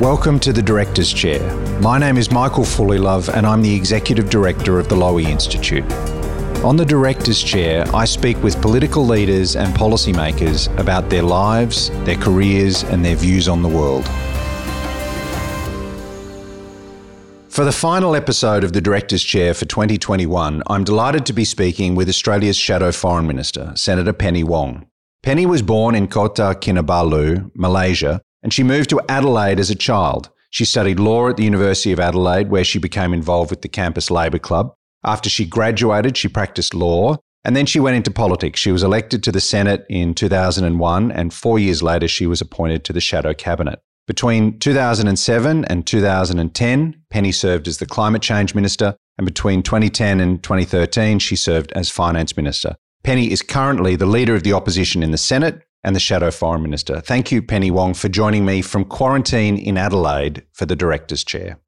Welcome to the Director's Chair. My name is Michael Fullilove and I'm the Executive Director of the Lowy Institute. On the Director's Chair, I speak with political leaders and policymakers about their lives, their careers, and their views on the world. For the final episode of the Director's Chair for 2021, I'm delighted to be speaking with Australia's Shadow Foreign Minister, Senator Penny Wong. Penny was born in Kota Kinabalu, Malaysia, and she moved to Adelaide as a child. She studied law at the University of Adelaide, where she became involved with the Campus Labor Club. After she graduated, she practiced law, and then she went into politics. She was elected to the Senate in 2001, and four years later, she was appointed to the Shadow Cabinet. Between 2007 and 2010, Penny served as the Climate Change Minister, and between 2010 and 2013, she served as Finance Minister. Penny is currently the leader of the opposition in the Senate and the Shadow Foreign Minister. Thank you, Penny Wong, for joining me from quarantine in Adelaide for the Director's Chair.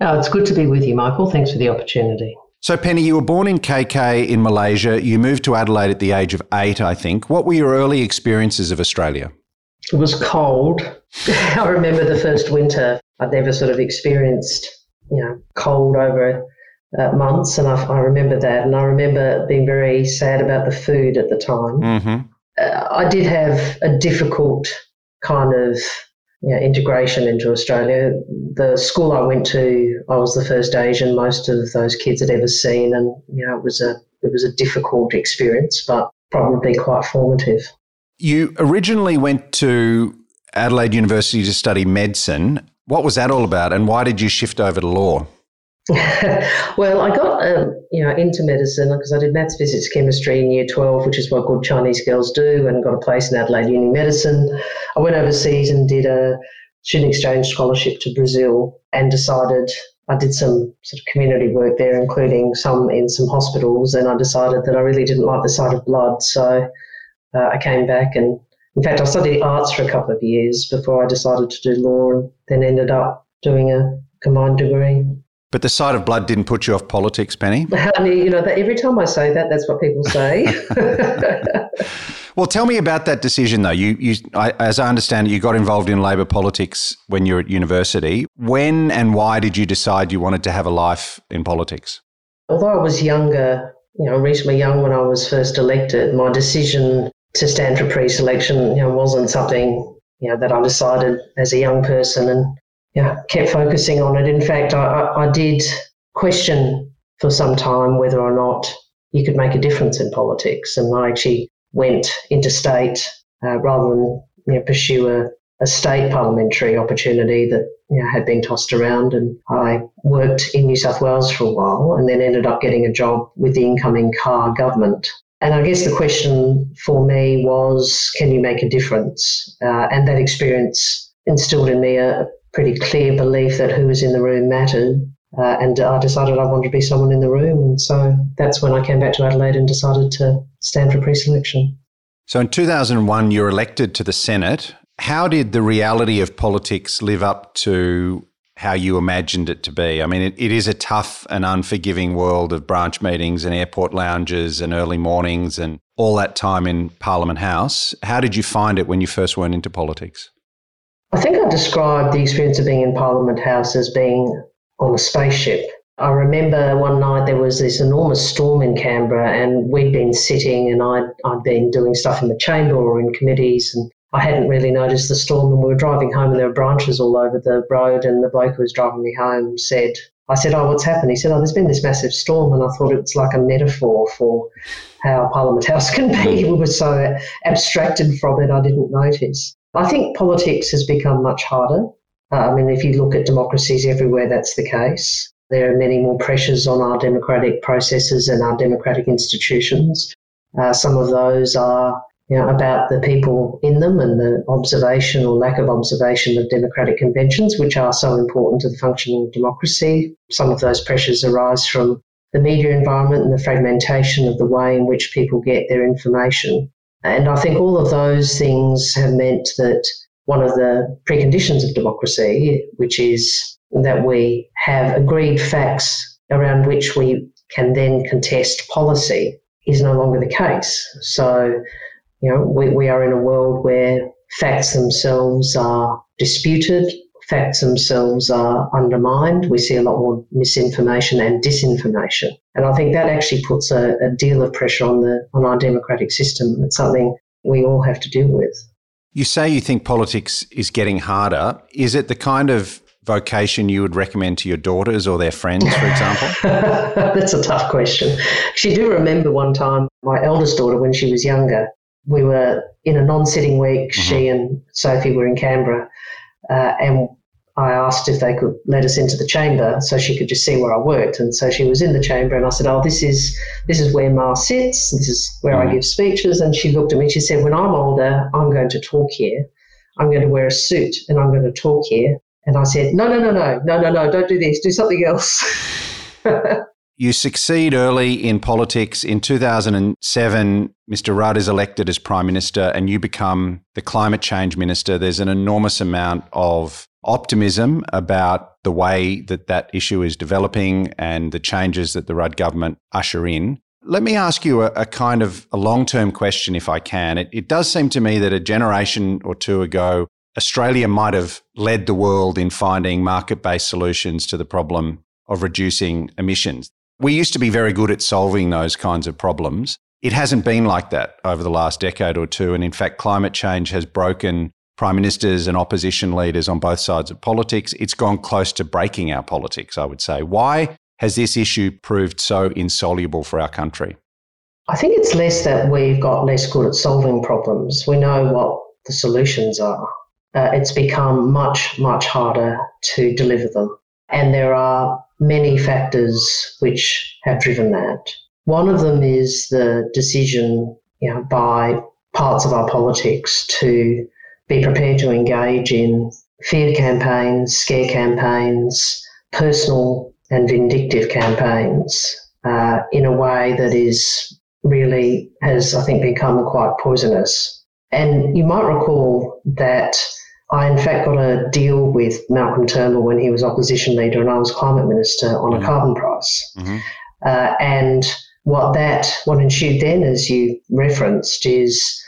Oh, it's good to be with you, Michael. Thanks for the opportunity. So, Penny, you were born in KK in Malaysia. You moved to Adelaide at the age of eight, I think. What were your early experiences of Australia? It was cold. I remember the first winter. I'd never sort of experienced, you know, cold over uh, months, and I, I, remember that. And I remember being very sad about the food at the time. Mm-hmm uh, I did have a difficult kind of you know, integration into Australia. The school I went to, I was the first Asian most of those kids had ever seen, and you know it was a it was a difficult experience, but probably quite formative. You originally went to Adelaide University to study medicine. What was that all about, and why did you shift over to law? well, I got um, you know into medicine because I did maths, physics, chemistry in year twelve, which is what good Chinese girls do, and got a place in Adelaide Uni Medicine. I went overseas and did a student exchange scholarship to Brazil, and decided I did some sort of community work there, including some in some hospitals, and I decided that I really didn't like the sight of blood, so uh, I came back and. In fact, I studied arts for a couple of years before I decided to do law and then ended up doing a combined degree. But the sight of blood didn't put you off politics, Penny? you know, every time I say that, that's what people say. well, tell me about that decision, though. You, you I, as I understand it, you got involved in Labor politics when you were at university. When and why did you decide you wanted to have a life in politics? Although I was younger, you know, reasonably young when I was first elected, my decision to stand for pre-selection, you know, wasn't something you know that I decided as a young person, and yeah, kept focusing on it. In fact, I, I, did question for some time whether or not you could make a difference in politics, and I actually went interstate uh, rather than you know, pursue a, a state parliamentary opportunity that you know, had been tossed around. And I worked in New South Wales for a while, and then ended up getting a job with the incoming Carr government. And I guess the question for me was, can you make a difference? Uh, and that experience instilled in me a, pretty clear belief that who was in the room mattered. Uh, and I decided I wanted to be someone in the room. And so that's when I came back to Adelaide and decided to stand for pre selection. So in 2001, you were elected to the Senate. How did the reality of politics live up to how you imagined it to be? I mean, it, it is a tough and unforgiving world of branch meetings and airport lounges and early mornings and all that time in Parliament House. How did you find it when you first went into politics? I think I described the experience of being in Parliament House as being on a spaceship. I remember one night there was this enormous storm in Canberra, and we'd been sitting, and I'd, I'd been doing stuff in the chamber or in committees, and I hadn't really noticed the storm. And we were driving home, and there were branches all over the road. And the bloke who was driving me home said, I said, Oh, what's happened? He said, Oh, there's been this massive storm. And I thought it was like a metaphor for how Parliament House can be. We were so abstracted from it, I didn't notice. I think politics has become much harder. Uh, I mean, if you look at democracies everywhere, that's the case. There are many more pressures on our democratic processes and our democratic institutions. Uh, some of those are you know, about the people in them and the observation or lack of observation of democratic conventions, which are so important to the functioning of democracy. Some of those pressures arise from the media environment and the fragmentation of the way in which people get their information. And I think all of those things have meant that one of the preconditions of democracy, which is that we have agreed facts around which we can then contest policy, is no longer the case. So, you know, we, we are in a world where facts themselves are disputed, facts themselves are undermined. We see a lot more misinformation and disinformation. And I think that actually puts a, a deal of pressure on the on our democratic system. It's something we all have to deal with. You say you think politics is getting harder. Is it the kind of vocation you would recommend to your daughters or their friends, for example? That's a tough question. She do remember one time, my eldest daughter, when she was younger, we were in a non-sitting week. Mm-hmm. She and Sophie were in Canberra, uh, and I asked if they could let us into the chamber so she could just see where I worked. And so she was in the chamber, and I said, "Oh, this is this is where Ma sits. This is where. I mm. give speeches." And she looked at me. and She said, "When I'm older, I'm going to talk here. I'm going to wear a suit, and I'm going to talk here." And I said, "No, no, no, no, no, no, no! Don't do this. Do something else." You succeed early in politics. In 2007, Mr. Rudd is elected as Prime Minister and you become the Climate Change Minister. There's an enormous amount of optimism about the way that that issue is developing and the changes that the Rudd government usher in. Let me ask you a, a kind of a long term question, if I can. It, it does seem to me that a generation or two ago, Australia might have led the world in finding market based solutions to the problem of reducing emissions. We used to be very good at solving those kinds of problems. It hasn't been like that over the last decade or two. And in fact, climate change has broken prime ministers and opposition leaders on both sides of politics. It's gone close to breaking our politics, I would say. Why has this issue proved so insoluble for our country? I think it's less that we've got less good at solving problems. We know what the solutions are. Uh, it's become much, much harder to deliver them. And there are many factors which have driven that. One of them is the decision you know, by parts of our politics to be prepared to engage in fear campaigns, scare campaigns, personal and vindictive campaigns uh, in a way that is really has, I think, become quite poisonous. And you might recall that I, in fact, got a deal with Malcolm Turnbull when he was opposition leader and I was climate minister on mm-hmm. a carbon price. Mm-hmm. Uh, and what that, what ensued then, as you referenced, is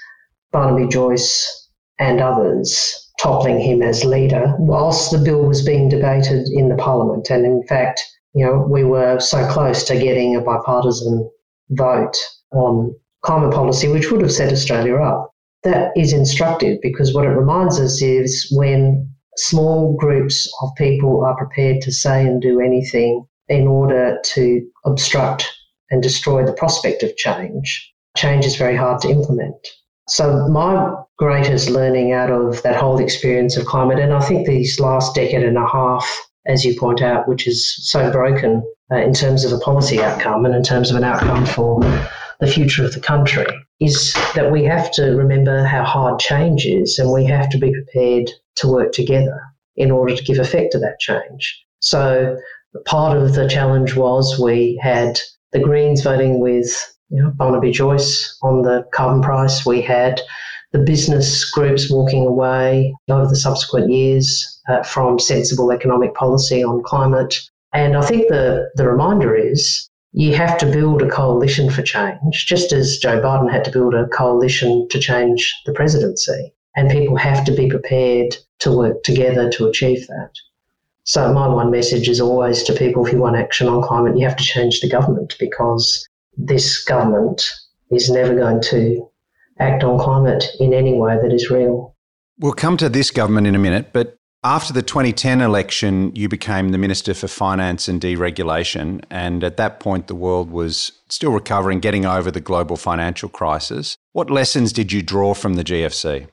Barnaby Joyce and others toppling him as leader whilst the bill was being debated in the parliament. And in fact, you know, we were so close to getting a bipartisan vote on climate policy, which would have set Australia up that is instructive because what it reminds us is when small groups of people are prepared to say and do anything in order to obstruct and destroy the prospect of change, change is very hard to implement. So, my greatest learning out of that whole experience of climate, and I think these last decade and a half, as you point out, which is so broken uh, in terms of a policy outcome and in terms of an outcome for the future of the country is that we have to remember how hard change is and we have to be prepared to work together in order to give effect to that change. So part of the challenge was we had the Greens voting with you know, Barnaby Joyce on the carbon price. We had the business groups walking away over the subsequent years uh, from sensible economic policy on climate. And I think the, the reminder is you have to build a coalition for change, just as Joe Biden had to build a coalition to change the presidency. And people have to be prepared to work together to achieve that. So, my one message is always to people if you want action on climate, you have to change the government because this government is never going to act on climate in any way that is real. We'll come to this government in a minute, but after the 2010 election, you became the Minister for Finance and Deregulation. And at that point, the world was still recovering, getting over the global financial crisis. What lessons did you draw from the GFC?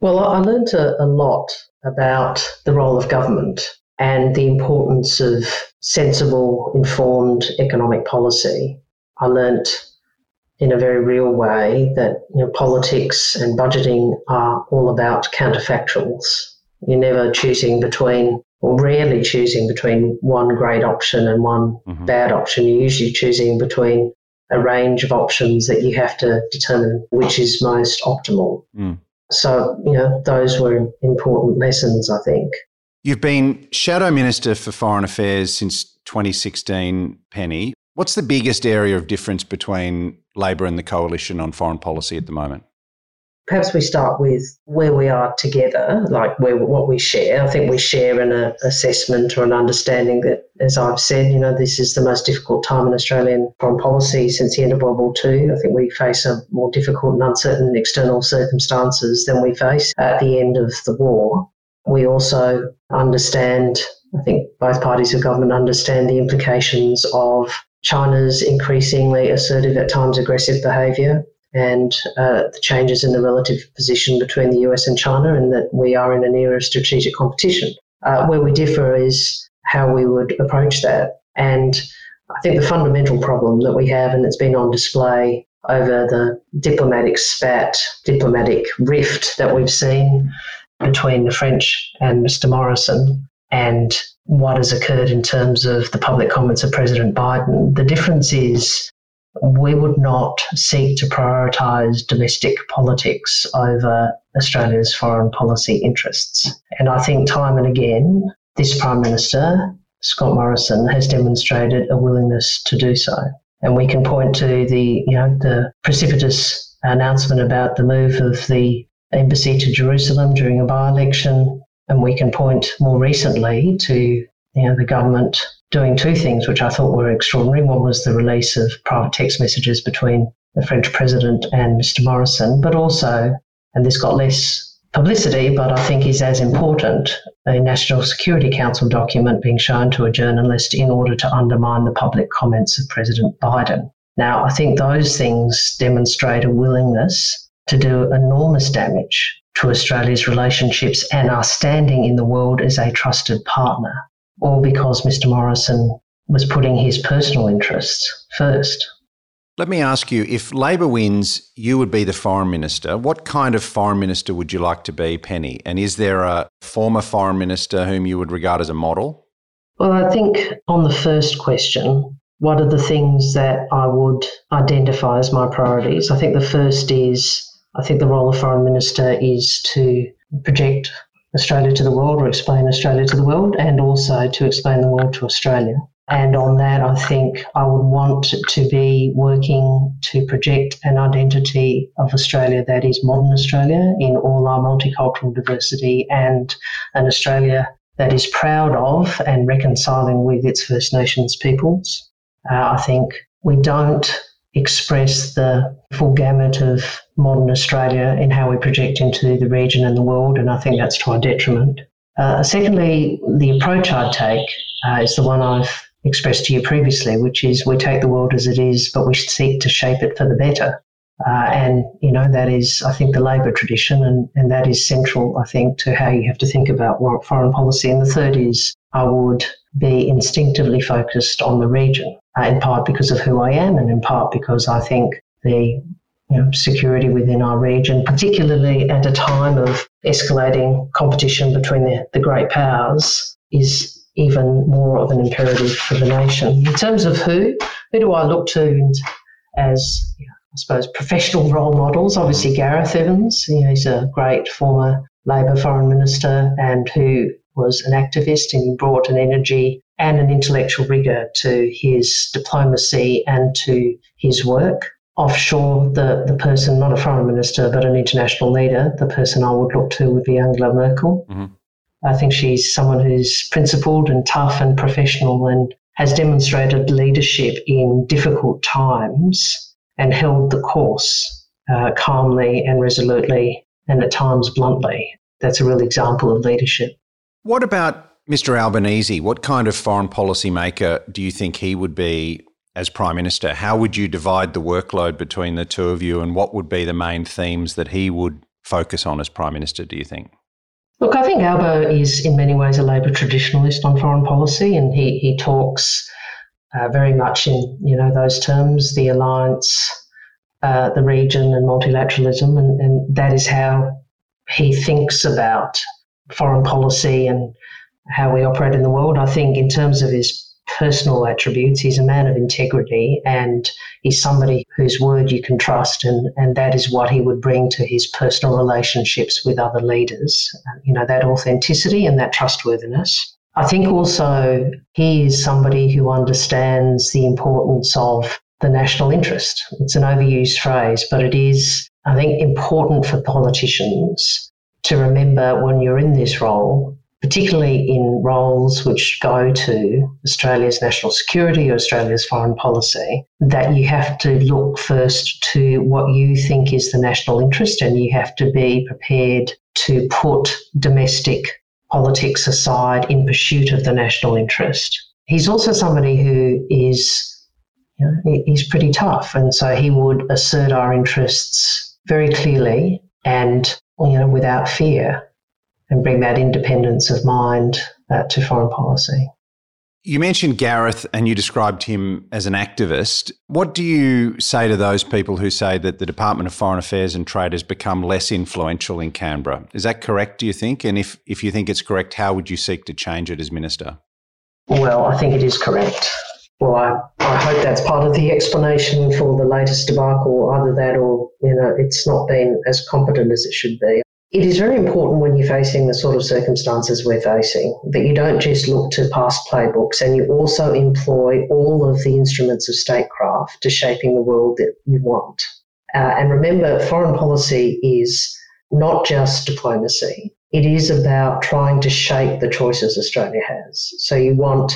Well, I learned a, a lot about the role of government and the importance of sensible, informed economic policy. I learnt in a very real way that you know, politics and budgeting are all about counterfactuals you're never choosing between, or rarely choosing between one great option and one mm-hmm. bad option. You're usually choosing between a range of options that you have to determine which is most optimal. Mm. So, you know, those were important lessons, I think. You've been Shadow Minister for Foreign Affairs since 2016, Penny. What's the biggest area of difference between Labor and the coalition on foreign policy at the moment? perhaps we start with where we are together, like where what we share. I think we share an uh, assessment or an understanding that, as I've said, you know, this is the most difficult time in Australian foreign policy since the end of World War II. I think we face a more difficult and uncertain external circumstances than we faced at the end of the war. We also understand, I think both parties of government understand the implications of China's increasingly assertive, at times aggressive behaviour and uh, the changes in the relative position between the US and China, and that we are in an era of strategic competition. Uh, where we differ is how we would approach that. And I think the fundamental problem that we have, and it's been on display over the diplomatic spat, diplomatic rift that we've seen between the French and Mr. Morrison, and what has occurred in terms of the public comments of President Biden. The difference is we would not seek to prioritise domestic politics over Australia's foreign policy interests. And I think time and again, this Prime Minister, Scott Morrison, has demonstrated a willingness to do so. And we can point to the, you know, the precipitous announcement about the move of the embassy to Jerusalem during a by-election, and we can point more recently to you know, the government doing two things which I thought were extraordinary. One was the release of private text messages between the French president and Mr. Morrison, but also, and this got less publicity, but I think is as important, a National Security Council document being shown to a journalist in order to undermine the public comments of President Biden. Now, I think those things demonstrate a willingness to do enormous damage to Australia's relationships and our standing in the world as a trusted partner all because Mr. Morrison was putting his personal interests first. Let me ask you if Labor wins, you would be the foreign minister. What kind of foreign minister would you like to be, Penny? And is there a former foreign minister whom you would regard as a model? Well, I think on the first question, what are the things that I would identify as my priorities? I think the first is I think the role of foreign minister is to project Australia to the world or explain Australia to the world and also to explain the world to Australia. And on that, I think I would want to be working to project an identity of Australia that is modern Australia in all our multicultural diversity and an Australia that is proud of and reconciling with its First Nations peoples. Uh, I think we don't express the full gamut of modern Australia in how we project into the region and the world, and I think that's to our detriment. Uh, secondly, the approach I'd take uh, is the one I've expressed to you previously, which is we take the world as it is, but we seek to shape it for the better. Uh, and, you know, that is, I think, the Labor tradition, and, and that is central, I think, to how you have to think about foreign policy. And the third is I would be instinctively focused on the region, uh, in part because of who I am, and in part because I think the you know, security within our region, particularly at a time of escalating competition between the, the great powers, is even more of an imperative for the nation. In terms of who, who do I look to as, I suppose, professional role models? Obviously, Gareth Evans, you know, he's a great former Labor foreign minister and who was an activist and brought an energy and an intellectual rigour to his diplomacy and to his work offshore, the, the person, not a foreign minister, but an international leader, the person I would look to would be Angela Merkel. Mm-hmm. I think she's someone who's principled and tough and professional and has demonstrated leadership in difficult times and held the course uh, calmly and resolutely and at times bluntly. That's a real example of leadership. What about Mr. Albanese? What kind of foreign policy maker do you think he would be as Prime Minister, how would you divide the workload between the two of you and what would be the main themes that he would focus on as Prime Minister, do you think? Look, I think Albo is in many ways a Labor traditionalist on foreign policy and he, he talks uh, very much in you know those terms, the alliance, uh, the region and multilateralism and, and that is how he thinks about foreign policy and how we operate in the world. I think in terms of his personal attributes. He's a man of integrity and he's somebody whose word you can trust, and, and that is what he would bring to his personal relationships with other leaders. Uh, you know, that authenticity and that trustworthiness. I think also he is somebody who understands the importance of the national interest. It's an overused phrase, but it is I think, important for politicians to remember when you're in this role, particularly in roles which go to Australia's national security or Australia's foreign policy, that you have to look first to what you think is the national interest and you have to be prepared to put domestic politics aside in pursuit of the national interest. He's also somebody who is you know, he's pretty tough, and so he would assert our interests very clearly and you know without fear, and bring that independence of mind uh, to foreign policy. You mentioned Gareth and you described him as an activist. What do you say to those people who say that the Department of Foreign Affairs and Trade has become less influential in Canberra? Is that correct, do you think? And if, if you think it's correct, how would you seek to change it as Minister? Well, I think it is correct. Well, I, I hope that's part of the explanation for the latest debacle, either that or, you know, it's not been as competent as it should be. It is very important when you're facing the sort of circumstances we're facing that you don't just look to past playbooks and you also employ all of the instruments of statecraft to shaping the world that you want. Uh, and remember, foreign policy is not just diplomacy. It is about trying to shape the choices Australia has. So you want,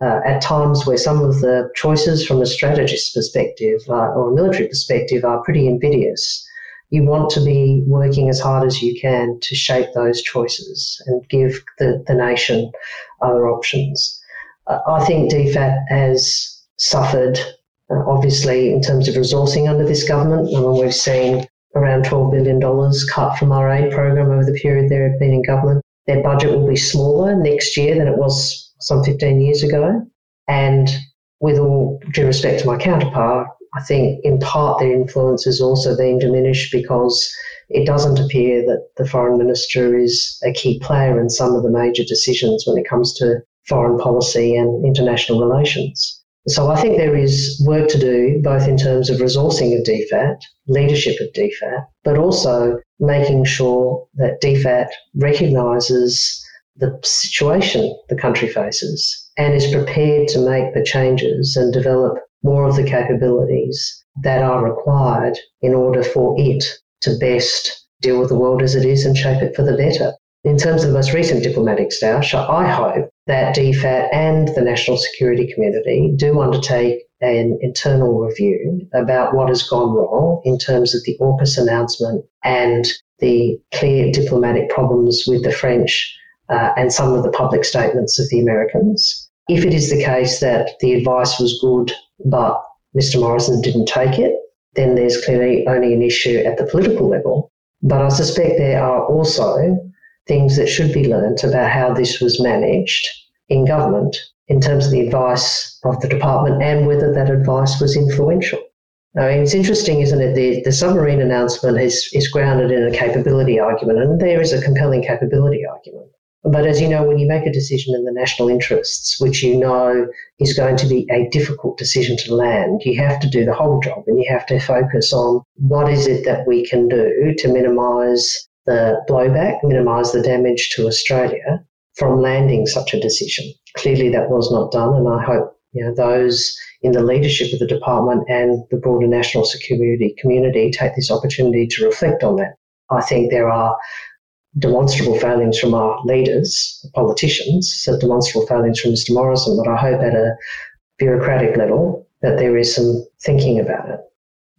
uh, at times where some of the choices from a strategist perspective uh, or a military perspective are pretty invidious, you want to be working as hard as you can to shape those choices and give the, the nation other options. Uh, I think DFAT has suffered, uh, obviously, in terms of resourcing under this government. I mean, we've seen around $12 billion cut from our aid program over the period they've been in government. Their budget will be smaller next year than it was some 15 years ago. And with all due respect to my counterpart, I think in part their influence is also being diminished because it doesn't appear that the foreign minister is a key player in some of the major decisions when it comes to foreign policy and international relations. So I think there is work to do, both in terms of resourcing of DFAT, leadership of DFAT, but also making sure that DFAT recognises the situation the country faces and is prepared to make the changes and develop more of the capabilities that are required in order for it to best deal with the world as it is and shape it for the better. In terms of the most recent diplomatic stoush, I hope that DFAT and the national security community do undertake an internal review about what has gone wrong in terms of the AUKUS announcement and the clear diplomatic problems with the French uh, and some of the public statements of the Americans. If it is the case that the advice was good but Mr. Morrison didn't take it, then there's clearly only an issue at the political level. But I suspect there are also things that should be learnt about how this was managed in government in terms of the advice of the department and whether that advice was influential. I mean, it's interesting, isn't it? The, the submarine announcement is, is grounded in a capability argument, and there is a compelling capability argument. But as you know, when you make a decision in the national interests, which you know is going to be a difficult decision to land, you have to do the whole job and you have to focus on what is it that we can do to minimise the blowback, minimise the damage to Australia from landing such a decision. Clearly, that was not done, and I hope you know those in the leadership of the department and the broader national security community take this opportunity to reflect on that. I think there are demonstrable failings from our leaders, politicians, so demonstrable failings from Mr. Morrison, but I hope at a bureaucratic level that there is some thinking about it.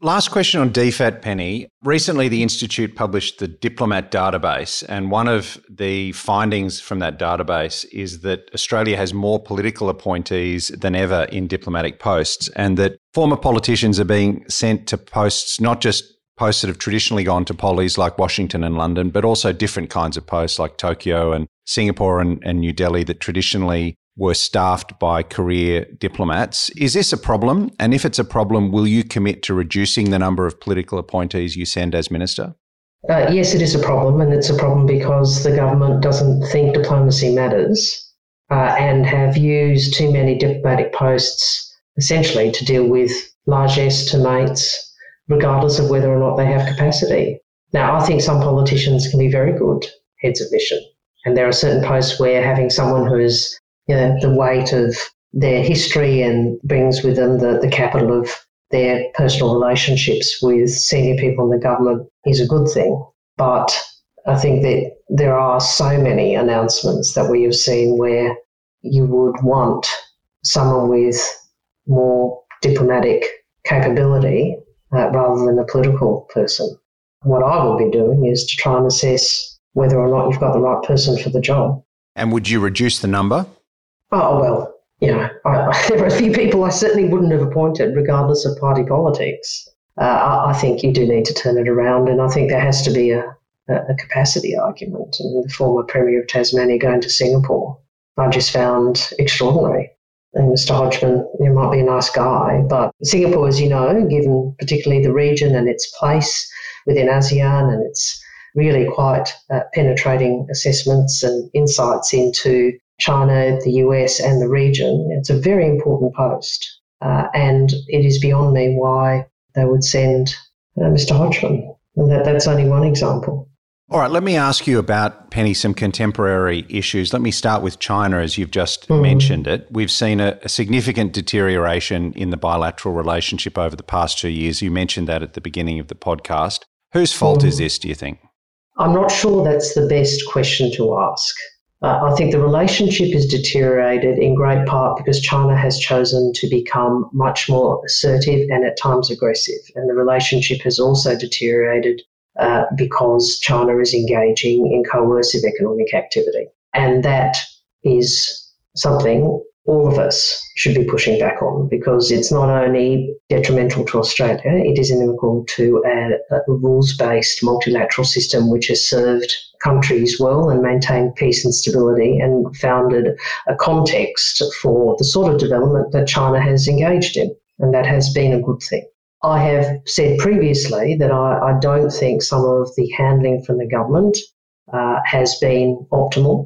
Last question on DFAT, Penny. Recently, the Institute published the Diplomat Database, and one of the findings from that database is that Australia has more political appointees than ever in diplomatic posts, and that former politicians are being sent to posts not just posts that have traditionally gone to polis like Washington and London, but also different kinds of posts like Tokyo and Singapore and, and New Delhi that traditionally were staffed by career diplomats. Is this a problem? And if it's a problem, will you commit to reducing the number of political appointees you send as minister? Uh, yes, it is a problem, and it's a problem because the government doesn't think diplomacy matters uh, and have used too many diplomatic posts essentially to deal with large estimates regardless of whether or not they have capacity. Now, I think some politicians can be very good heads of mission, and there are certain posts where having someone who is you know, the weight of their history and brings with them the, the capital of their personal relationships with senior people in the government is a good thing. But I think that there are so many announcements that we have seen where you would want someone with more diplomatic capability uh, rather than a political person. What I will be doing is to try and assess whether or not you've got the right person for the job. And would you reduce the number? Oh, well, you know, I, there are a few people I certainly wouldn't have appointed, regardless of party politics. Uh, I, I, think you do need to turn it around, and I think there has to be a, a capacity argument. And the former Premier of Tasmania going to Singapore, I just found extraordinary. Mr. Hodgman, you might be a nice guy, but Singapore, as you know, given particularly the region and its place within ASEAN and its really quite uh, penetrating assessments and insights into China, the US, and the region. It's a very important post. Uh, and it is beyond me why they would send uh, Mr. Hodgman. And that, that's only one example. All right, let me ask you about, Penny, some contemporary issues. Let me start with China, as you've just mm. mentioned it. We've seen a, a, significant deterioration in the bilateral relationship over the past two years. You mentioned that at the beginning of the podcast. Whose fault mm. is this, do you think? I'm not sure that's the best question to ask. Uh, I think the relationship is deteriorated in great part because China has chosen to become much more assertive and at times aggressive. And the relationship has also deteriorated uh, because China is engaging in coercive economic activity. And that is something all of us should be pushing back on because it's not only detrimental to Australia, it is inimical to a, a rules based multilateral system which has served countries well and maintained peace and stability and founded a context for the sort of development that China has engaged in. And that has been a good thing. I have said previously that I, I don't think some of the handling from the government uh, has been optimal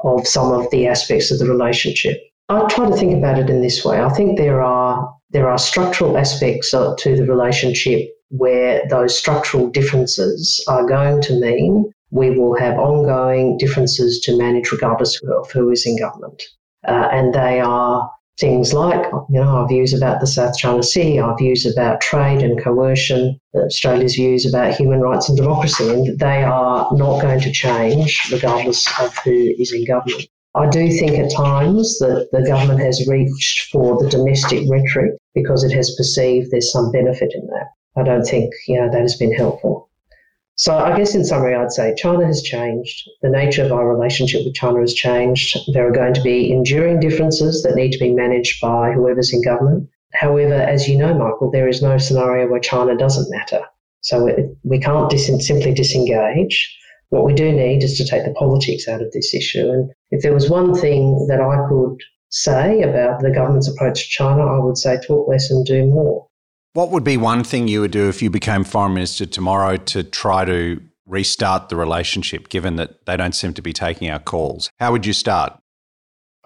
of some of the aspects of the relationship. I try to think about it in this way. I think there are there are structural aspects to the relationship where those structural differences are going to mean we will have ongoing differences to manage regardless of who is in government. Uh, and they are things like, you know, our views about the South China Sea, our views about trade and coercion, Australia's views about human rights and democracy, and they are not going to change regardless of who is in government. I do think at times that the government has reached for the domestic rhetoric because it has perceived there's some benefit in that. I don't think you know that has been helpful. So I guess in summary, I'd say China has changed. The nature of our relationship with China has changed. There are going to be enduring differences that need to be managed by whoever's in government. However, as you know, Michael, there is no scenario where China doesn't matter. So we can't dis- simply disengage. What we do need is to take the politics out of this issue. And if there was one thing that I could say about the government's approach to China, I would say talk less and do more. What would be one thing you would do if you became foreign minister tomorrow to try to restart the relationship, given that they don't seem to be taking our calls? How would you start?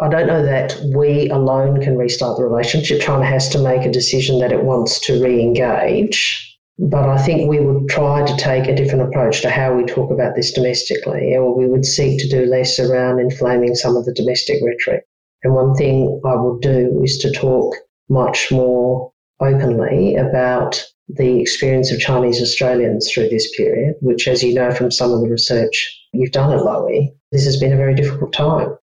I don't know that we alone can restart the relationship. China has to make a decision that it wants to re engage. But I think we would try to take a different approach to how we talk about this domestically, or we would seek to do less around inflaming some of the domestic rhetoric. And one thing I would do is to talk much more openly about the experience of Chinese Australians through this period, which, as you know from some of the research you've done at Lowy, this has been a very difficult time.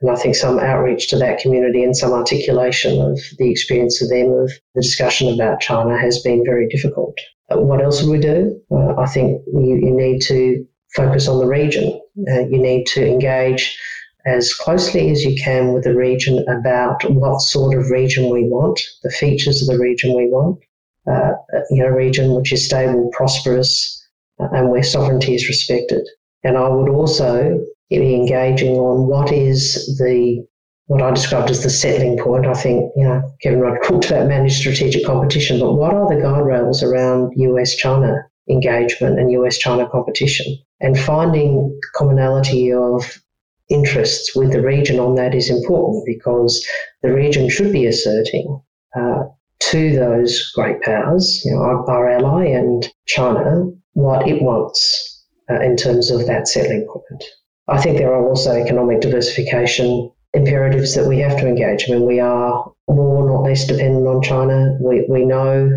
And I think some outreach to that community and some articulation of the experience of them of the discussion about China has been very difficult. Uh, what else would we do? Uh, I think you, you, need to focus on the region. Uh, you need to engage as closely as you can with the region about what sort of region we want, the features of the region we want. Uh, you know, a region which is stable, prosperous, uh, and where sovereignty is respected. And I would also be engaging on what is the what I described as the settling point. I think, you know, Kevin Rudd talked about managed strategic competition, but what are the guardrails around US China engagement and US China competition? And finding commonality of interests with the region on that is important because the region should be asserting uh, to those great powers, you know, our, ally and China, what it wants uh, in terms of that settling point. I think there are also economic diversification imperatives that we have to engage. I mean, we are more, not less dependent on China. We, we know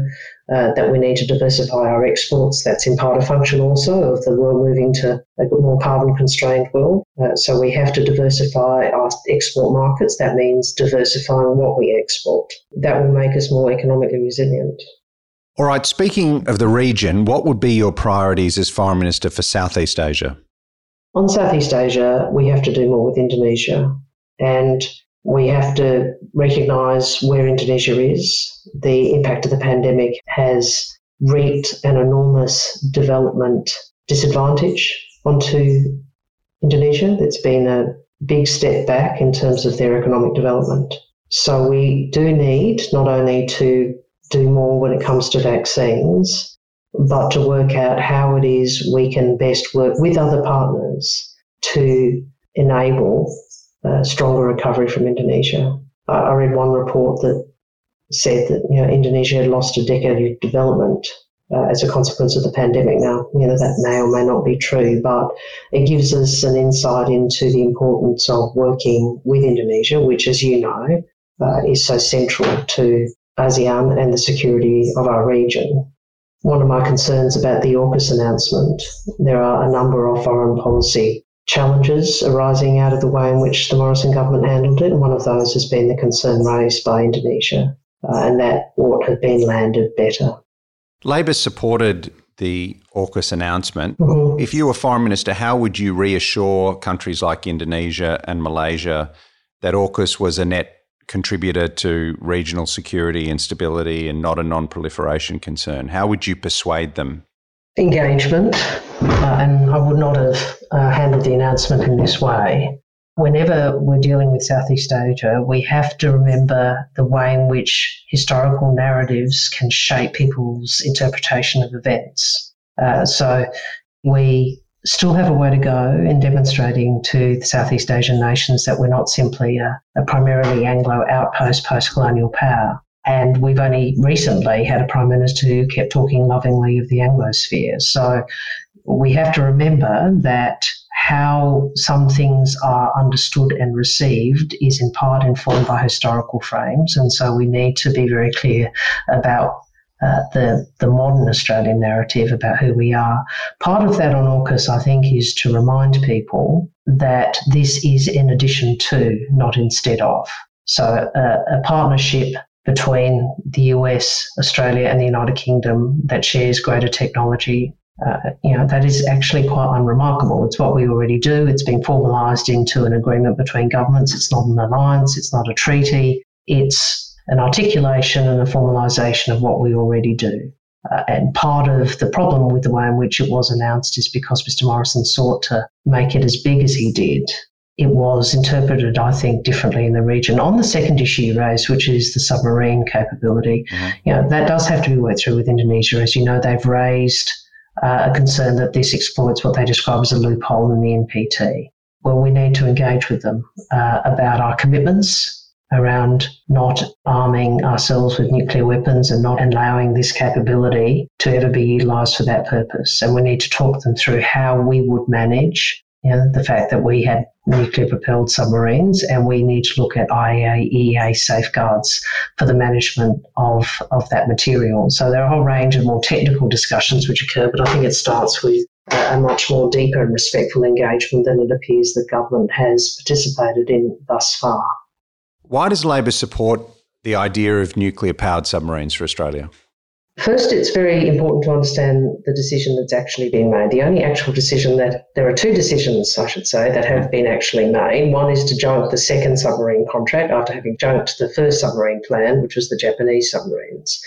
uh, that we need to diversify our exports. That's in part a function also of the world moving to a more carbon constrained world. Uh, so we have to diversify our export markets. That means diversifying what we export. That will make us more economically resilient. All right, speaking of the region, what would be your priorities as Foreign Minister for Southeast Asia? On Southeast Asia, we have to do more with Indonesia. And we have to recognise where Indonesia is. The impact of the pandemic has wreaked an enormous development disadvantage onto Indonesia. That's been a big step back in terms of their economic development. So we do need not only to do more when it comes to vaccines, but to work out how it is we can best work with other partners to enable a stronger recovery from Indonesia. I, I read one report that said that you know Indonesia had lost a decade of development uh, as a consequence of the pandemic. Now, you know that may or may not be true, but it gives us an insight into the importance of working with Indonesia, which, as you know, uh, is so central to ASEAN and the security of our region. One of my concerns about the AUKUS announcement, there are a number of foreign policy challenges arising out of the way in which the Morrison government handled it, and one of those has been the concern raised by Indonesia, uh, and that ought to have been landed better. Labor supported the AUKUS announcement. Mm-hmm. If you were foreign minister, how would you reassure countries like Indonesia and Malaysia that AUKUS was a net contributor to regional security and stability and not a non proliferation concern? How would you persuade them? Engagement, uh, and I would not have uh, handled the announcement in this way. Whenever we're dealing with Southeast Asia, we have to remember the way in which historical narratives can shape people's interpretation of events. Uh, so we still have a way to go in demonstrating to the Southeast Asian nations that we're not simply a, a primarily Anglo outpost post colonial power. And we've only recently had a Prime Minister who kept talking lovingly of the Anglosphere. So we have to remember that how some things are understood and received is in part informed by historical frames. And so we need to be very clear about uh, the, the modern Australian narrative about who we are. Part of that on AUKUS, I think, is to remind people that this is in addition to, not instead of. So uh, a partnership between the US, Australia, and the United Kingdom that shares greater technology. Uh, you know, that is actually quite unremarkable. It's what we already do. It's been formalised into an agreement between governments. It's not an alliance. It's not a treaty. It's an articulation and a formalisation of what we already do. Uh, and part of the problem with the way in which it was announced is because Mr. Morrison sought to make it as big as he did. It was interpreted, I think, differently in the region. On the second issue you raised, which is the submarine capability, mm-hmm. you know, that does have to be worked through with Indonesia. As you know, they've raised uh, a concern that this exploits what they describe as a loophole in the NPT. Well, we need to engage with them uh, about our commitments around not arming ourselves with nuclear weapons and not allowing this capability to ever be utilised for that purpose. And we need to talk them through how we would manage you know, the fact that we had nuclear propelled submarines and we need to look at IAEA safeguards for the management of, of that material. So there are a whole range of more technical discussions which occur, but I think it starts with a much more deeper and respectful engagement than it appears the government has participated in thus far. Why does Labor support the idea of nuclear powered submarines for Australia? First, it's very important to understand the decision that's actually been made. The only actual decision that there are two decisions, I should say, that have been actually made. One is to junk the second submarine contract after having junked the first submarine plan, which was the Japanese submarines.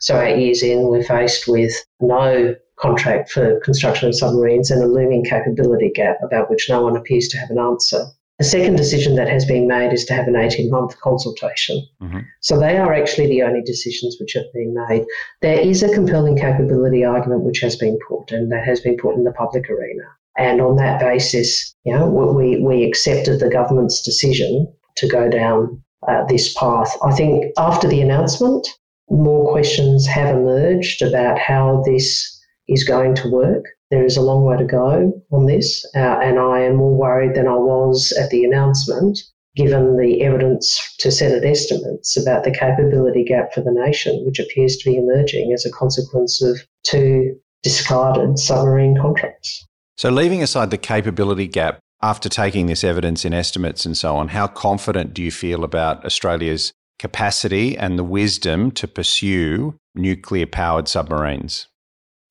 So, eight years in, we're faced with no contract for construction of submarines and a looming capability gap about which no one appears to have an answer. The second decision that has been made is to have an 18 month consultation. Mm-hmm. So they are actually the only decisions which have been made. There is a compelling capability argument which has been put, and that has been put in the public arena. And on that basis, you know, we, we accepted the government's decision to go down uh, this path. I think after the announcement, more questions have emerged about how this is going to work. There is a long way to go on this, uh, and I am more worried than I was at the announcement given the evidence to Senate estimates about the capability gap for the nation, which appears to be emerging as a consequence of two discarded submarine contracts. So, leaving aside the capability gap, after taking this evidence in estimates and so on, how confident do you feel about Australia's capacity and the wisdom to pursue nuclear powered submarines?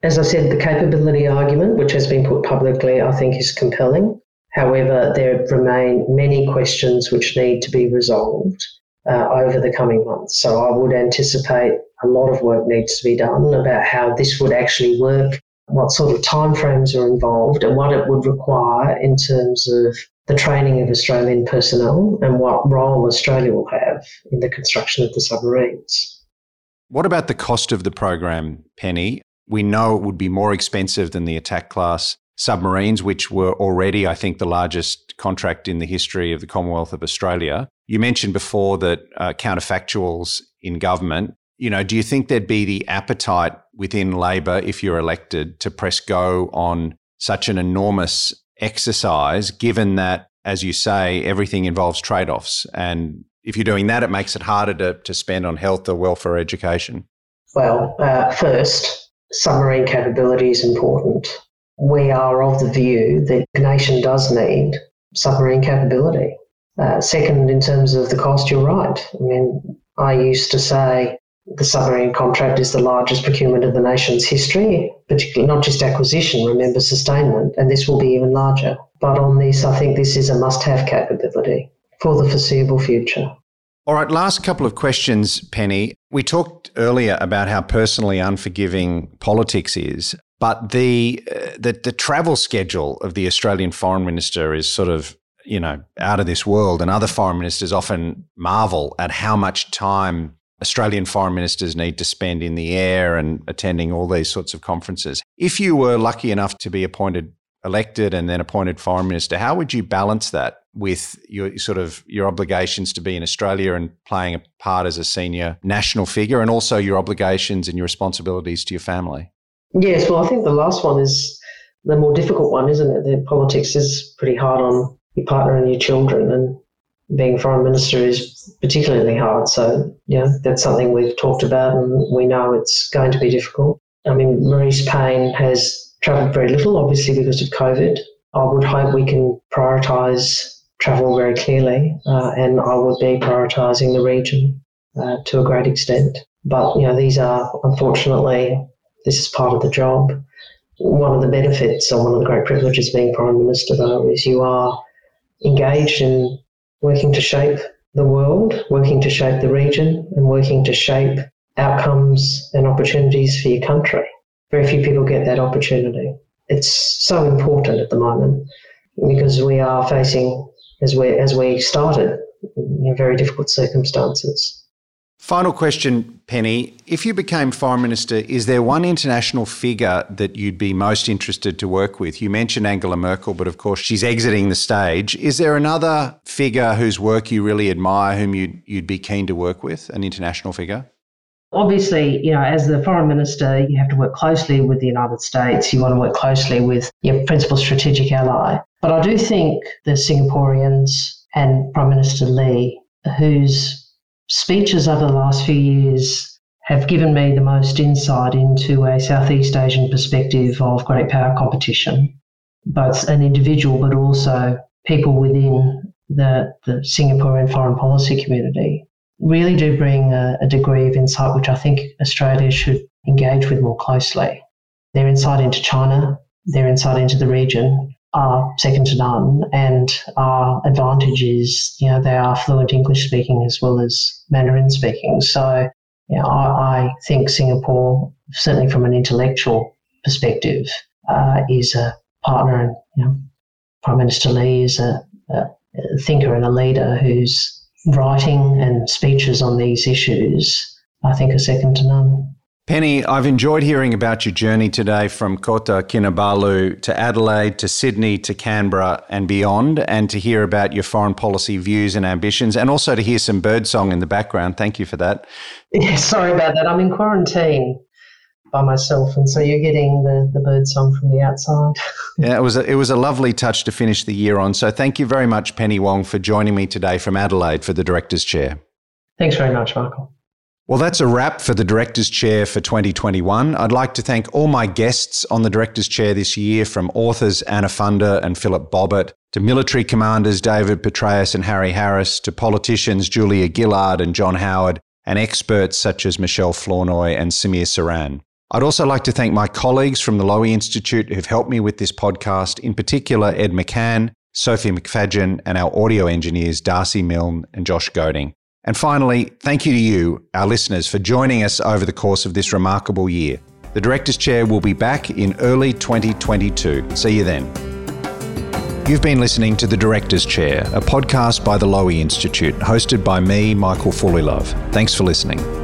As I said, the capability argument, which has been put publicly, I think is compelling. However, there remain many questions which need to be resolved uh, over the coming months. So I would anticipate a lot of work needs to be done about how this would actually work, what sort of timeframes are involved, and what it would require in terms of the training of Australian personnel and what role Australia will have in the construction of the submarines. What about the cost of the program, Penny? We know it would be more expensive than the attack class submarines, which were already, I think, the largest contract in the history of the Commonwealth of Australia. You mentioned before that uh, counterfactuals in government. You know, do you think there'd be the appetite within Labor, if you're elected, to press go on such an enormous exercise, given that, as you say, everything involves trade offs? And if you're doing that, it makes it harder to, to spend on health or welfare education. Well, uh, first, submarine capability is important we are of the view that the nation does need submarine capability. Uh, second, in terms of the cost, you're right. I mean, I used to say the submarine contract is the largest procurement of the nation's history, particularly not just acquisition, remember sustainment, and this will be even larger. But on this, I think this is a must have capability for the foreseeable future. All right, last couple of questions, Penny. We talked earlier about how personally unforgiving politics is. But the, uh, the the travel schedule of the Australian foreign minister is sort of you know out of this world, and other foreign ministers often marvel at how much time Australian foreign ministers need to spend in the air and attending all these sorts of conferences. If you were lucky enough to be appointed elected and then appointed foreign minister, how would you balance that with your sort of your obligations to be in Australia and playing a part as a senior national figure and also your obligations and your responsibilities to your family? Yes, well, I think the last one is the more difficult one, isn't it? The politics is pretty hard on your partner and your children, and being foreign minister is particularly hard. So, yeah, that's something we've talked about, and we know it's going to be difficult. I mean, Marise Payne has travelled very little, obviously, because of COVID. I would hope we can prioritise travel very clearly, uh, and I would be prioritising the region uh, to a great extent. But, you know, these are unfortunately this is part of the job. One of the benefits or one of the great privileges being Prime Minister, though, is you are engaged in working to shape the world, working to shape the region, and working to shape outcomes and opportunities for your country. Very few people get that opportunity. It's so important at the moment because we are facing, as we as we started, very difficult circumstances. Final question, Penny. If you became Foreign Minister, is there one international figure that you'd be most interested to work with? You mentioned Angela Merkel, but of course she's exiting the stage. Is there another figure whose work you really admire, whom you'd, you'd be keen to work with, an international figure? Obviously, you know, as the foreign minister, you have to work closely with the United States. You want to work closely with your principal strategic ally. But I do think the Singaporeans and Prime Minister Lee, whose speeches over the last few years have given me the most insight into a Southeast Asian perspective of great power competition, both an individual but also people within the, the Singaporean foreign policy community. Really do bring a, a degree of insight which I think Australia should engage with more closely. Their insight into China, their insight into the region, are second to none, and our advantage is, you know, they are fluent English speaking as well as Mandarin speaking. So, you know, I, I think Singapore, certainly from an intellectual perspective, uh, is a partner, and you know, Prime Minister Lee is a, a thinker and a leader whose writing and speeches on these issues, I think, are second to none. Penny, I've enjoyed hearing about your journey today from Kota Kinabalu to Adelaide to Sydney to Canberra and beyond, and to hear about your foreign policy views and ambitions, and also to hear some birdsong in the background. Thank you for that. Yeah, sorry about that. I'm in quarantine. By myself, and so you're getting the, the bird song from the outside. yeah, it was a, it was a lovely touch to finish the year on. So thank you very much, Penny Wong, for joining me today from Adelaide for the director's chair. Thanks very much, Michael. Well, that's a wrap for the Director's Chair for 2021. I'd like to thank all my guests on the Director's Chair this year, from authors Anna Funder and Philip Bobbitt, to military commanders David Petraeus and Harry Harris, to politicians Julia Gillard and John Howard, and experts such as Michelle Flournoy and Samir Saran. I'd also like to thank my colleagues from the Lowy Institute who've helped me with this podcast, in particular Ed McCann, Sophie McFadgen, and our audio engineers Darcy Milne and Josh Goding. And finally, thank you to you, our listeners, for joining us over the course of this remarkable year. The Director's Chair will be back in early 2022. See you then. You've been listening to The Director's Chair, a podcast by the Lowy Institute, hosted by me, Michael Fullilove. Thanks for listening.